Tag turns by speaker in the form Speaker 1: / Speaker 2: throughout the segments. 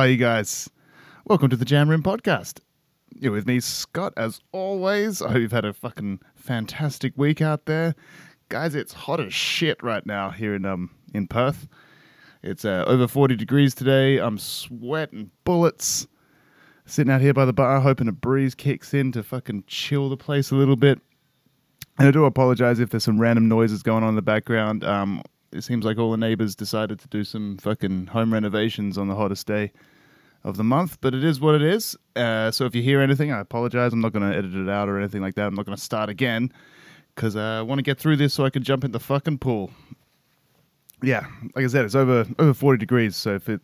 Speaker 1: Are you guys? Welcome to the Jam Room Podcast. You're with me, Scott, as always. I hope you've had a fucking fantastic week out there. Guys, it's hot as shit right now here in um in Perth. It's uh, over 40 degrees today. I'm sweating bullets. Sitting out here by the bar, hoping a breeze kicks in to fucking chill the place a little bit. And I do apologize if there's some random noises going on in the background. Um, it seems like all the neighbors decided to do some fucking home renovations on the hottest day of the month, but it is what it is. Uh, so if you hear anything, I apologize. I'm not going to edit it out or anything like that. I'm not going to start again because uh, I want to get through this so I can jump in the fucking pool. Yeah, like I said, it's over over 40 degrees. So if it,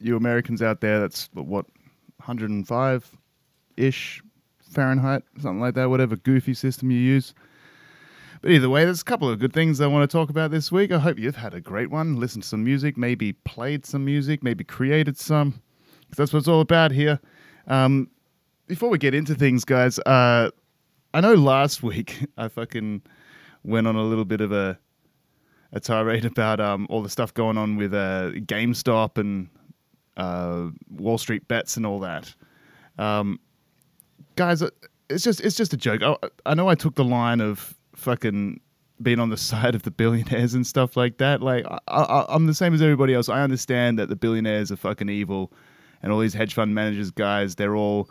Speaker 1: you Americans out there, that's what 105 ish Fahrenheit, something like that, whatever goofy system you use. But either way, there's a couple of good things I want to talk about this week. I hope you've had a great one, listened to some music, maybe played some music, maybe created some, because that's what it's all about here. Um, before we get into things, guys, uh, I know last week I fucking went on a little bit of a a tirade about um, all the stuff going on with uh, GameStop and uh, Wall Street bets and all that. Um, guys, uh, it's just it's just a joke. I, I know I took the line of fucking being on the side of the billionaires and stuff like that. Like I, I'm the same as everybody else. I understand that the billionaires are fucking evil, and all these hedge fund managers guys, they're all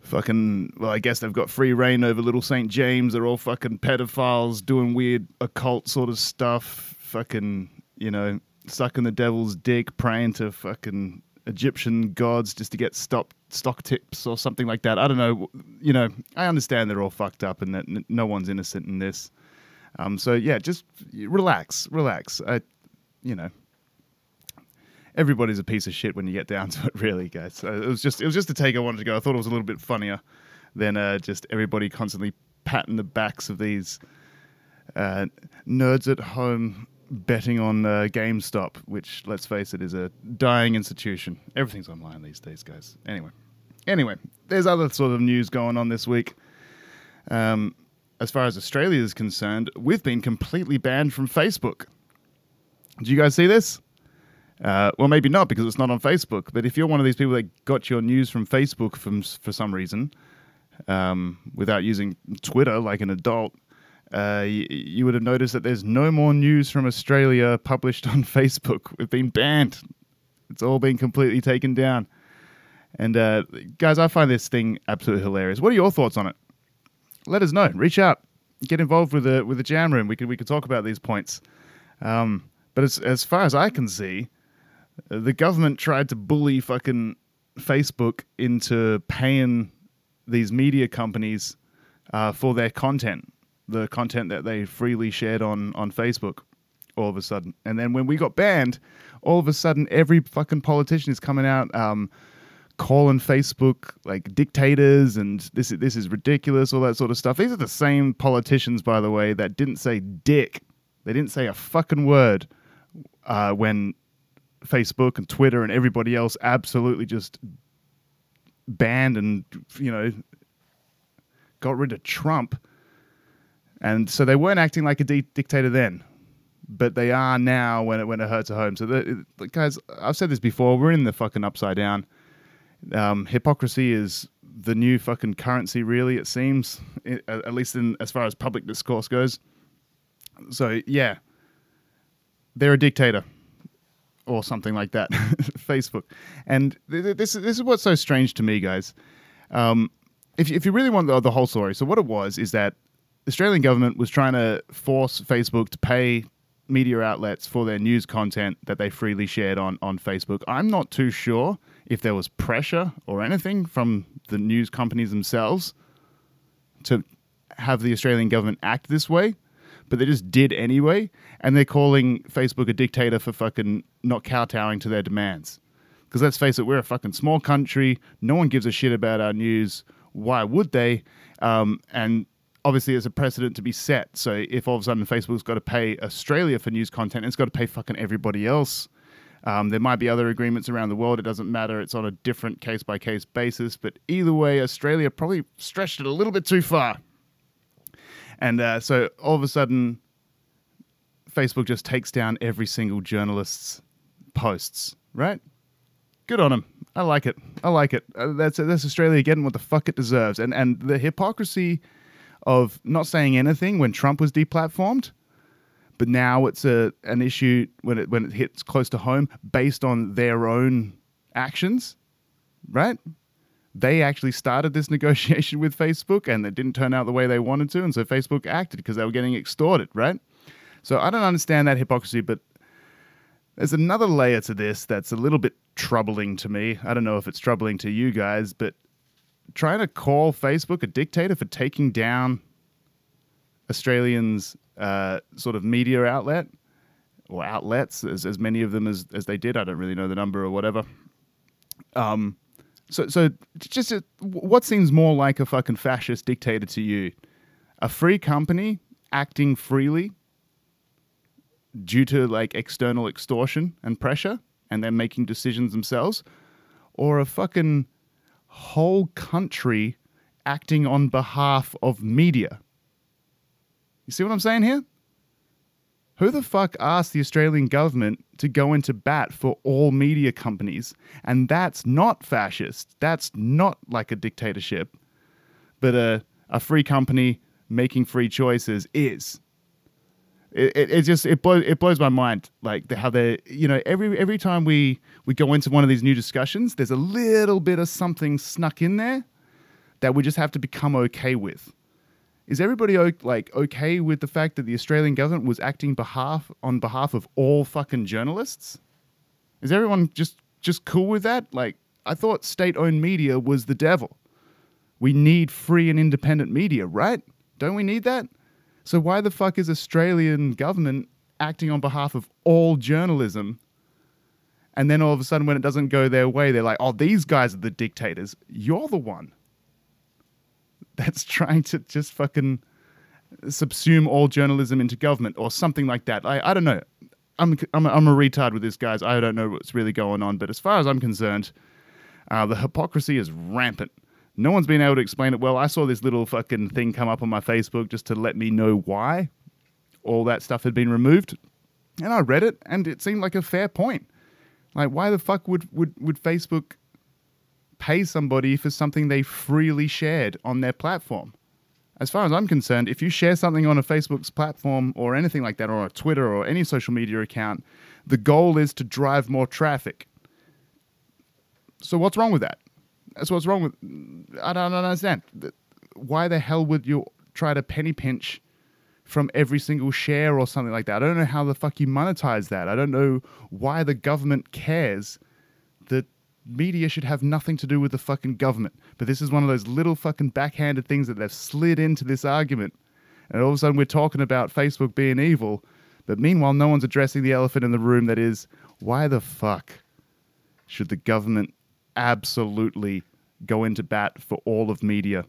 Speaker 1: fucking. Well, I guess they've got free reign over Little Saint James. They're all fucking pedophiles doing weird occult sort of stuff. Fucking, you know, sucking the devil's dick, praying to fucking Egyptian gods just to get stop stock tips or something like that. I don't know. You know, I understand they're all fucked up and that n- no one's innocent in this. Um, so yeah, just relax, relax. I, you know, everybody's a piece of shit when you get down to it, really, guys. So it was just it was just a take I wanted to go. I thought it was a little bit funnier than uh, just everybody constantly patting the backs of these uh, nerds at home betting on uh, GameStop, which, let's face it, is a dying institution. Everything's online these days, guys. Anyway, anyway, there's other sort of news going on this week. Um, as far as Australia is concerned, we've been completely banned from Facebook. Did you guys see this? Uh, well, maybe not because it's not on Facebook. But if you're one of these people that got your news from Facebook from for some reason, um, without using Twitter like an adult, uh, you, you would have noticed that there's no more news from Australia published on Facebook. We've been banned. It's all been completely taken down. And uh, guys, I find this thing absolutely hilarious. What are your thoughts on it? Let us know. Reach out. Get involved with the with the jam room. We could we could talk about these points. Um, but as as far as I can see, the government tried to bully fucking Facebook into paying these media companies uh, for their content, the content that they freely shared on on Facebook. All of a sudden, and then when we got banned, all of a sudden every fucking politician is coming out. Um, calling Facebook like dictators and this is this is ridiculous, all that sort of stuff. These are the same politicians, by the way, that didn't say dick. They didn't say a fucking word uh, when Facebook and Twitter and everybody else absolutely just banned and you know got rid of Trump. And so they weren't acting like a di- dictator then, but they are now when it when it hurts at home. So the, guys, I've said this before. We're in the fucking upside down. Um, hypocrisy is the new fucking currency. Really, it seems, i- at least in as far as public discourse goes. So yeah, they're a dictator or something like that. Facebook, and th- th- this this is what's so strange to me, guys. Um, if you, if you really want the, the whole story, so what it was is that Australian government was trying to force Facebook to pay media outlets for their news content that they freely shared on on Facebook. I'm not too sure if there was pressure or anything from the news companies themselves to have the Australian government act this way, but they just did anyway, and they're calling Facebook a dictator for fucking not kowtowing to their demands. Because let's face it, we're a fucking small country. No one gives a shit about our news. Why would they? Um, and obviously, there's a precedent to be set. So if all of a sudden Facebook's got to pay Australia for news content, it's got to pay fucking everybody else. Um, there might be other agreements around the world. It doesn't matter. It's on a different case by case basis. But either way, Australia probably stretched it a little bit too far. And uh, so all of a sudden, Facebook just takes down every single journalist's posts, right? Good on them. I like it. I like it. Uh, that's that's Australia getting what the fuck it deserves. And and the hypocrisy of not saying anything when Trump was deplatformed, but now it's a an issue when it when it hits close to home based on their own actions, right? They actually started this negotiation with Facebook and it didn't turn out the way they wanted to, and so Facebook acted because they were getting extorted, right? So I don't understand that hypocrisy, but there's another layer to this that's a little bit troubling to me. I don't know if it's troubling to you guys, but trying to call Facebook a dictator for taking down Australians' uh, sort of media outlet or outlets, as, as many of them as, as they did. I don't really know the number or whatever. Um, so, so just a, what seems more like a fucking fascist dictator to you? A free company acting freely due to like external extortion and pressure and then making decisions themselves, or a fucking whole country acting on behalf of media. You see what I'm saying here? Who the fuck asked the Australian government to go into bat for all media companies? And that's not fascist. That's not like a dictatorship. But a, a free company making free choices is it, it, it, just it blows it blows my mind like how they you know every every time we we go into one of these new discussions there's a little bit of something snuck in there that we just have to become okay with. Is everybody like okay with the fact that the Australian government was acting behalf on behalf of all fucking journalists? Is everyone just just cool with that? Like I thought state owned media was the devil. We need free and independent media right? Don't we need that so why the fuck is Australian government acting on behalf of all journalism? And then all of a sudden, when it doesn't go their way, they're like, "Oh, these guys are the dictators. You're the one that's trying to just fucking subsume all journalism into government or something like that." I, I don't know. I'm, I'm, I'm a retard with this, guys. I don't know what's really going on. But as far as I'm concerned, uh, the hypocrisy is rampant. No one's been able to explain it well. I saw this little fucking thing come up on my Facebook just to let me know why all that stuff had been removed. And I read it and it seemed like a fair point. Like why the fuck would would, would Facebook pay somebody for something they freely shared on their platform? As far as I'm concerned, if you share something on a Facebook's platform or anything like that, or a Twitter or any social media account, the goal is to drive more traffic. So what's wrong with that? That's what's wrong with. I don't understand. Why the hell would you try to penny pinch from every single share or something like that? I don't know how the fuck you monetize that. I don't know why the government cares that media should have nothing to do with the fucking government. But this is one of those little fucking backhanded things that they've slid into this argument. And all of a sudden we're talking about Facebook being evil. But meanwhile, no one's addressing the elephant in the room that is why the fuck should the government absolutely go into bat for all of media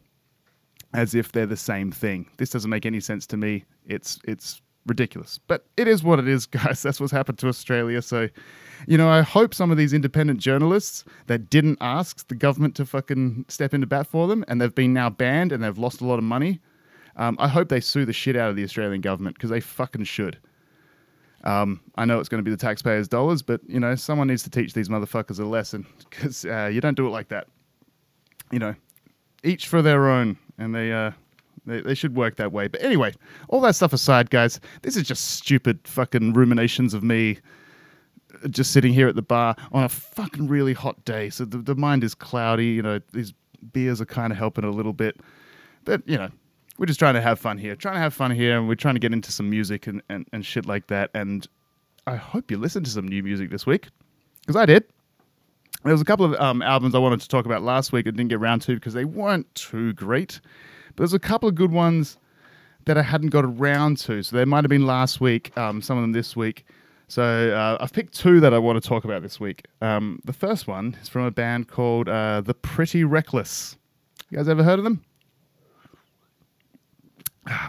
Speaker 1: as if they're the same thing. This doesn't make any sense to me. It's it's ridiculous. But it is what it is, guys. That's what's happened to Australia. So, you know, I hope some of these independent journalists that didn't ask the government to fucking step into bat for them and they've been now banned and they've lost a lot of money. Um, I hope they sue the shit out of the Australian government because they fucking should. Um, I know it's going to be the taxpayers' dollars, but you know someone needs to teach these motherfuckers a lesson because uh, you don't do it like that. You know, each for their own, and they, uh, they they should work that way. But anyway, all that stuff aside, guys, this is just stupid fucking ruminations of me uh, just sitting here at the bar on a fucking really hot day. So the, the mind is cloudy. You know, these beers are kind of helping a little bit, but you know, we're just trying to have fun here, trying to have fun here, and we're trying to get into some music and, and, and shit like that. And I hope you listened to some new music this week, because I did. There was a couple of um, albums I wanted to talk about last week I didn't get around to because they weren't too great. But there's a couple of good ones that I hadn't got around to. So they might have been last week, um, some of them this week. So uh, I've picked two that I want to talk about this week. Um, the first one is from a band called uh, The Pretty Reckless. You guys ever heard of them?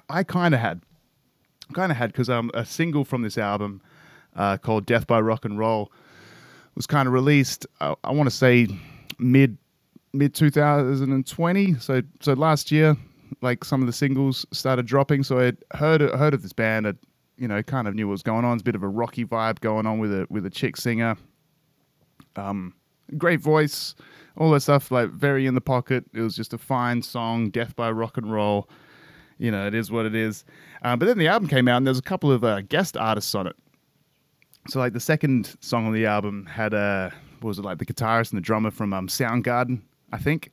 Speaker 1: I kind of had, kind of had because um, a single from this album uh, called "Death by Rock and Roll" was kind of released. Uh, I want to say mid mid 2020. So so last year, like some of the singles started dropping. So I heard heard of this band. I'd you know, kind of knew what was going on. It's a bit of a rocky vibe going on with a with a chick singer. Um, great voice, all that stuff. Like very in the pocket. It was just a fine song, "Death by Rock and Roll." You know, it is what it is. Uh, but then the album came out, and there's a couple of uh, guest artists on it. So like the second song on the album had a what was it like the guitarist and the drummer from um, Soundgarden, I think.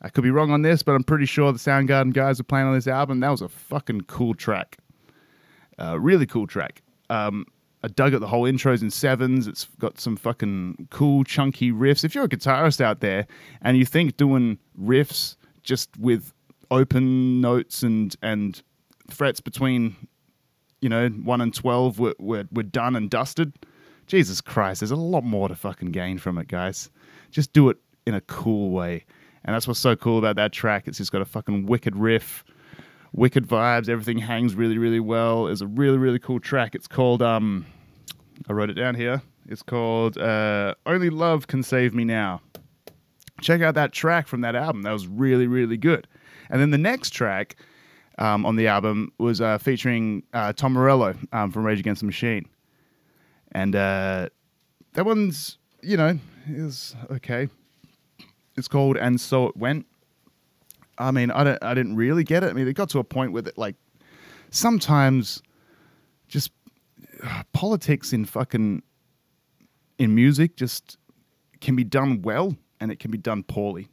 Speaker 1: I could be wrong on this, but I'm pretty sure the Soundgarden guys were playing on this album. That was a fucking cool track. Uh, really cool track. Um, I dug at the whole intros in sevens. It's got some fucking cool, chunky riffs. If you're a guitarist out there and you think doing riffs just with open notes and and frets between, you know, one and twelve were, were, were done and dusted, Jesus Christ, there's a lot more to fucking gain from it, guys. Just do it in a cool way. And that's what's so cool about that track. It's just got a fucking wicked riff, wicked vibes. Everything hangs really, really well. It's a really, really cool track. It's called, um, I wrote it down here. It's called uh, Only Love Can Save Me Now. Check out that track from that album. That was really, really good. And then the next track um, on the album was uh, featuring uh, Tom Morello um, from Rage Against the Machine. And uh, that one's, you know, is okay. It's called And So It Went. I mean, I don't I didn't really get it. I mean, it got to a point with it like sometimes just uh, politics in fucking in music just can be done well and it can be done poorly.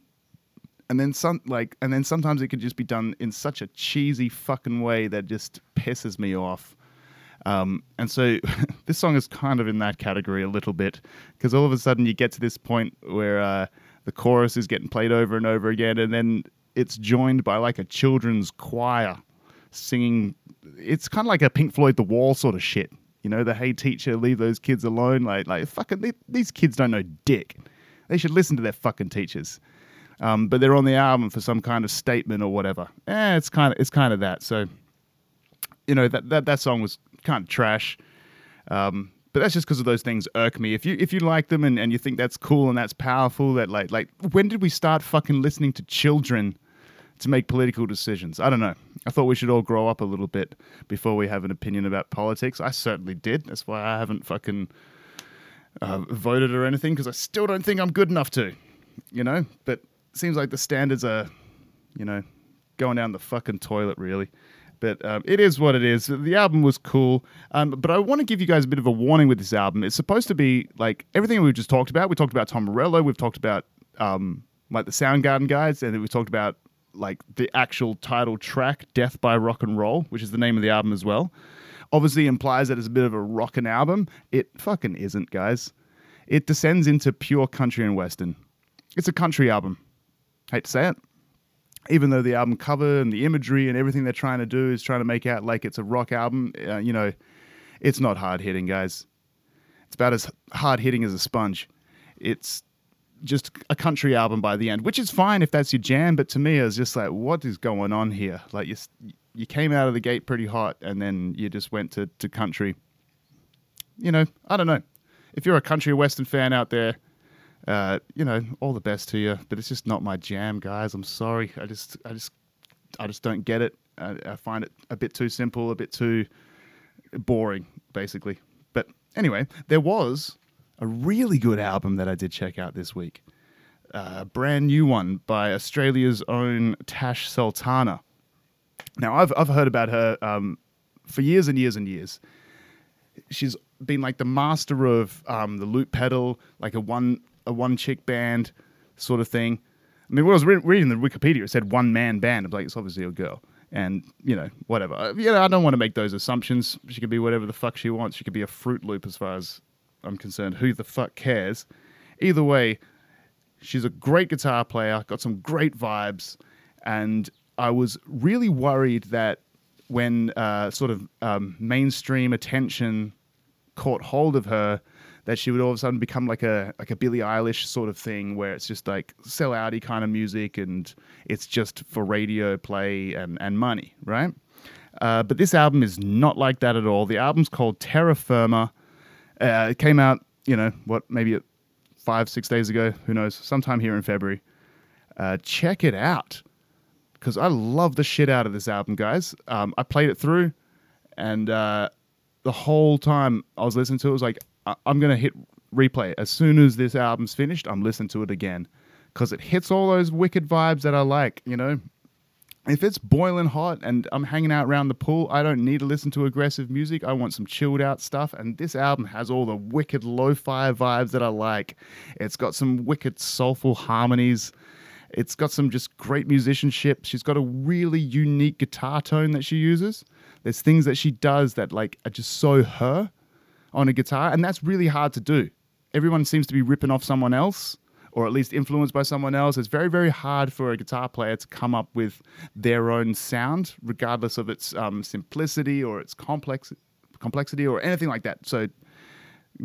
Speaker 1: And then some like and then sometimes it could just be done in such a cheesy fucking way that just pisses me off. Um, and so this song is kind of in that category a little bit because all of a sudden you get to this point where uh, the chorus is getting played over and over again, and then it's joined by like a children's choir singing. It's kind of like a Pink Floyd The Wall sort of shit. You know, the hey teacher, leave those kids alone. Like, like fucking, these kids don't know dick. They should listen to their fucking teachers. Um, but they're on the album for some kind of statement or whatever. Eh, it's kind of it's kind of that. So, you know, that that that song was kind of trash. Um, but that's just because of those things irk me. If you if you like them and, and you think that's cool and that's powerful, that like like when did we start fucking listening to children to make political decisions? I don't know. I thought we should all grow up a little bit before we have an opinion about politics. I certainly did. That's why I haven't fucking uh, voted or anything because I still don't think I'm good enough to, you know. But seems like the standards are, you know, going down the fucking toilet really. But um, it is what it is. The album was cool. Um, but I want to give you guys a bit of a warning with this album. It's supposed to be like everything we've just talked about. We talked about Tom Morello. We've talked about um, like the Soundgarden guys. And then we talked about like the actual title track, Death by Rock and Roll, which is the name of the album as well. Obviously implies that it's a bit of a rockin' album. It fucking isn't, guys. It descends into pure country and western. It's a country album. Hate to say it even though the album cover and the imagery and everything they're trying to do is trying to make out like it's a rock album, uh, you know, it's not hard hitting, guys. It's about as hard hitting as a sponge. It's just a country album by the end, which is fine if that's your jam. But to me, it was just like, what is going on here? Like you, you came out of the gate pretty hot, and then you just went to to country. You know, I don't know. If you're a country western fan out there, uh, you know, all the best to you. But it's just not my jam, guys. I'm sorry. I just, I just, I just don't get it. I, I find it a bit too simple, a bit too boring, basically. But anyway, there was a really good album that I did check out this week. A brand new one by Australia's own Tash Sultana. Now, I've, I've heard about her um, for years and years and years. She's been like the master of um, the loop pedal, like a one a one chick band sort of thing. I mean, when I was re- reading the Wikipedia, it said one man band. I'm like, it's obviously a girl. And, you know, whatever. Uh, you know, I don't want to make those assumptions. She could be whatever the fuck she wants. She could be a Fruit Loop as far as I'm concerned. Who the fuck cares? Either way, she's a great guitar player, got some great vibes. And I was really worried that when uh, sort of um, mainstream attention caught hold of her, that she would all of a sudden become like a like a Billie Eilish sort of thing, where it's just like sell outy kind of music and it's just for radio play and and money, right? Uh, but this album is not like that at all. The album's called Terra Firma. Uh, it came out, you know, what maybe five six days ago, who knows, sometime here in February. Uh, check it out because I love the shit out of this album, guys. Um, I played it through, and uh, the whole time I was listening to it, it was like I- I'm gonna hit replay as soon as this album's finished. I'm listening to it again because it hits all those wicked vibes that I like. You know, if it's boiling hot and I'm hanging out around the pool, I don't need to listen to aggressive music. I want some chilled out stuff. And this album has all the wicked lo fi vibes that I like. It's got some wicked soulful harmonies. It's got some just great musicianship. She's got a really unique guitar tone that she uses. There's things that she does that like are just so her on a guitar, and that's really hard to do. Everyone seems to be ripping off someone else, or at least influenced by someone else. It's very, very hard for a guitar player to come up with their own sound, regardless of its um, simplicity or its complex complexity or anything like that. So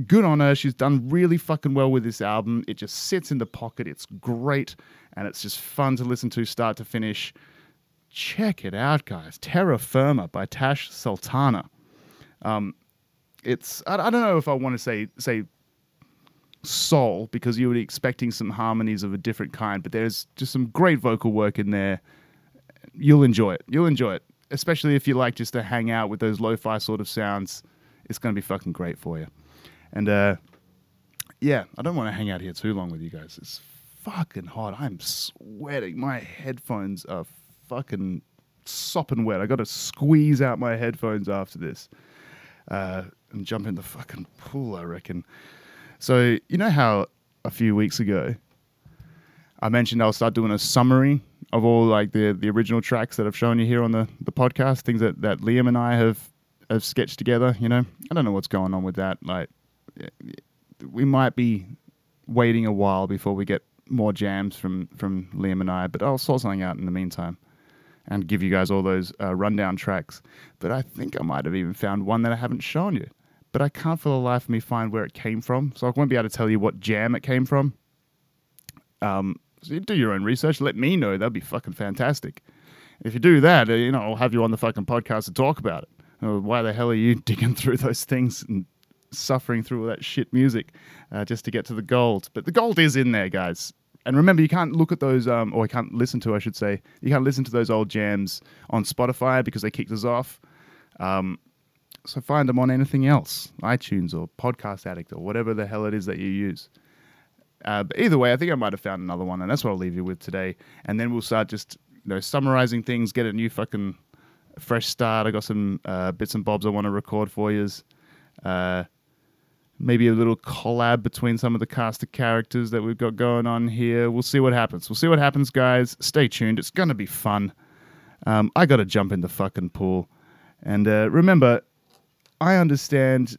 Speaker 1: good on her. She's done really fucking well with this album. It just sits in the pocket. It's great, and it's just fun to listen to start to finish. Check it out, guys. Terra Firma by Tash Sultana. Um, it's I, I don't know if I want to say say soul because you be expecting some harmonies of a different kind, but there's just some great vocal work in there. You'll enjoy it. You'll enjoy it, especially if you like just to hang out with those lo-fi sort of sounds. It's going to be fucking great for you. And uh, yeah, I don't want to hang out here too long with you guys. It's fucking hot. I'm sweating. My headphones are fucking sopping wet. I got to squeeze out my headphones after this uh, and jump in the fucking pool. I reckon. So you know how a few weeks ago I mentioned I'll start doing a summary of all like the the original tracks that I've shown you here on the the podcast, things that that Liam and I have have sketched together. You know, I don't know what's going on with that. Like, we might be waiting a while before we get more jams from from Liam and I, but I'll sort something out in the meantime and give you guys all those uh, rundown tracks. But I think I might have even found one that I haven't shown you. But I can't for the life of me find where it came from, so I won't be able to tell you what jam it came from. Um, so you do your own research. Let me know. That'd be fucking fantastic. If you do that, uh, you know, I'll have you on the fucking podcast to talk about it. Uh, why the hell are you digging through those things and suffering through all that shit music uh, just to get to the gold? But the gold is in there, guys. And remember, you can't look at those, um, or you can't listen to, I should say, you can't listen to those old jams on Spotify because they kicked us off. Um, so find them on anything else, iTunes or Podcast Addict or whatever the hell it is that you use. Uh, but either way, I think I might have found another one, and that's what I'll leave you with today. And then we'll start just you know summarizing things, get a new fucking fresh start. I got some uh, bits and bobs I want to record for you. Uh, maybe a little collab between some of the cast of characters that we've got going on here. We'll see what happens. We'll see what happens, guys. Stay tuned. It's gonna be fun. Um, I got to jump in the fucking pool, and uh, remember, I understand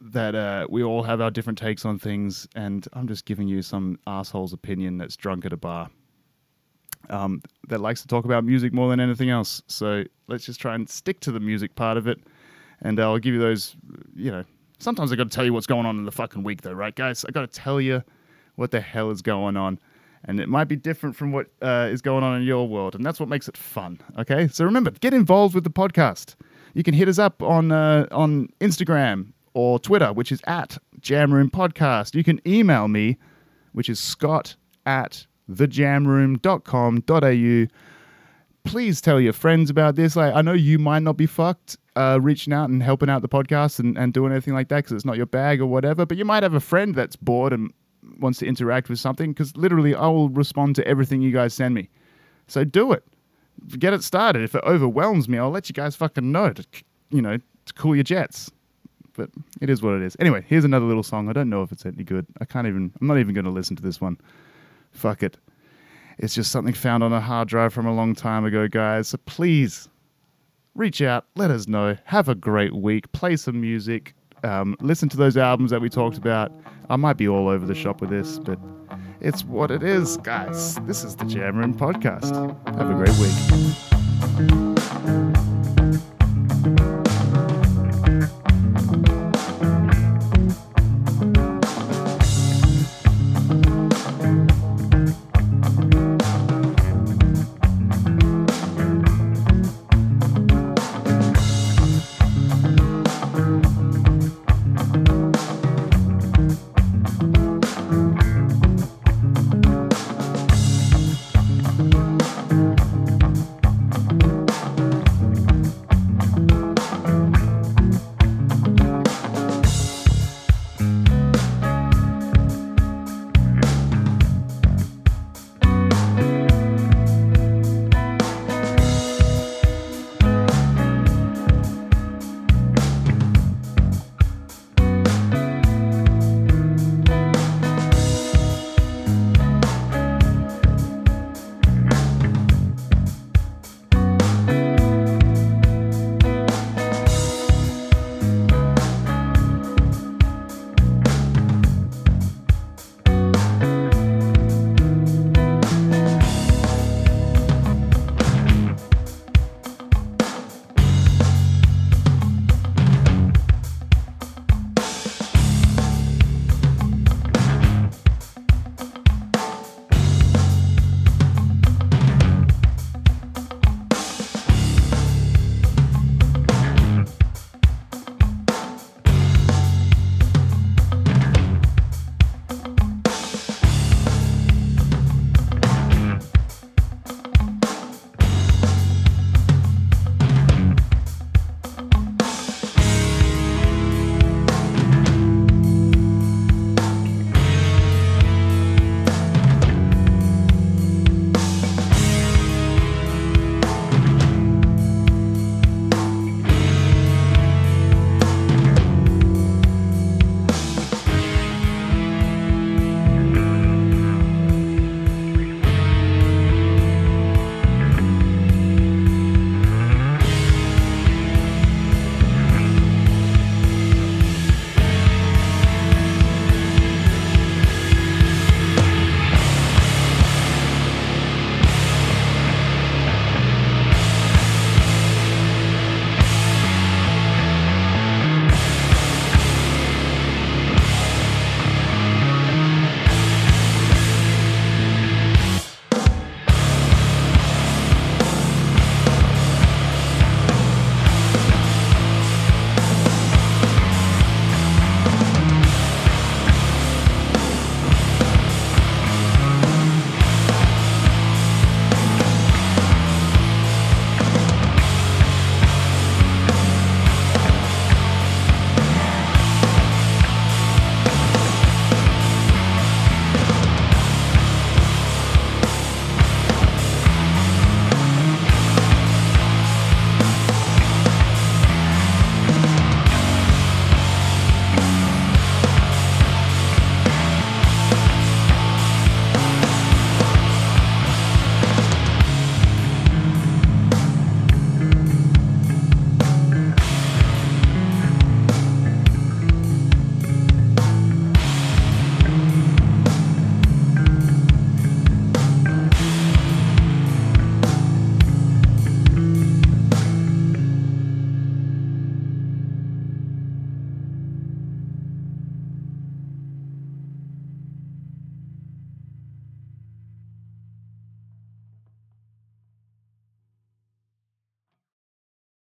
Speaker 1: that uh, we all have our different takes on things, and I'm just giving you some asshole's opinion that's drunk at a bar. Um, that likes to talk about music more than anything else. So let's just try and stick to the music part of it, and I'll give you those. You know, sometimes I got to tell you what's going on in the fucking week, though, right, guys? I got to tell you what the hell is going on, and it might be different from what uh, is going on in your world, and that's what makes it fun. Okay, so remember, get involved with the podcast. You can hit us up on uh, on Instagram or Twitter, which is at Jamroom Podcast. You can email me, which is scott at thejamroom.com.au. Please tell your friends about this. Like, I know you might not be fucked uh, reaching out and helping out the podcast and, and doing anything like that because it's not your bag or whatever, but you might have a friend that's bored and wants to interact with something because literally I will respond to everything you guys send me. So do it. Get it started. If it overwhelms me, I'll let you guys fucking know to, you know, to cool your jets but it is what it is. Anyway, here's another little song. I don't know if it's any good. I can't even, I'm not even going to listen to this one. Fuck it. It's just something found on a hard drive from a long time ago, guys. So please reach out, let us know. Have a great week. Play some music. Um, listen to those albums that we talked about. I might be all over the shop with this, but it's what it is, guys. This is the Jam Room Podcast. Have a great week.